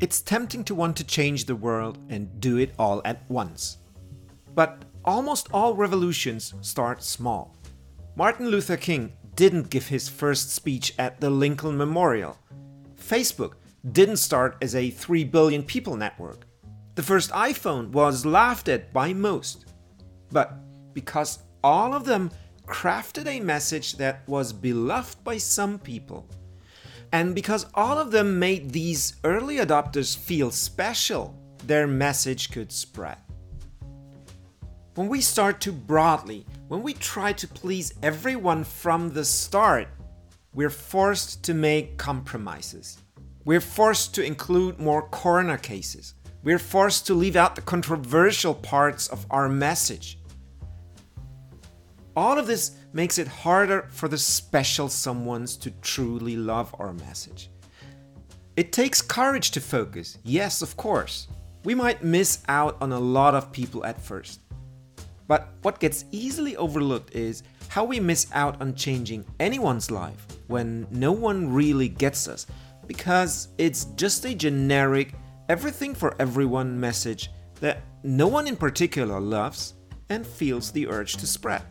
It's tempting to want to change the world and do it all at once. But almost all revolutions start small. Martin Luther King didn't give his first speech at the Lincoln Memorial. Facebook didn't start as a 3 billion people network. The first iPhone was laughed at by most. But because all of them crafted a message that was beloved by some people, and because all of them made these early adopters feel special, their message could spread. When we start too broadly, when we try to please everyone from the start, we're forced to make compromises. We're forced to include more corner cases. We're forced to leave out the controversial parts of our message. All of this makes it harder for the special someones to truly love our message. It takes courage to focus, yes, of course. We might miss out on a lot of people at first. But what gets easily overlooked is how we miss out on changing anyone's life when no one really gets us because it's just a generic everything for everyone message that no one in particular loves and feels the urge to spread.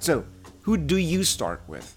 So, who do you start with?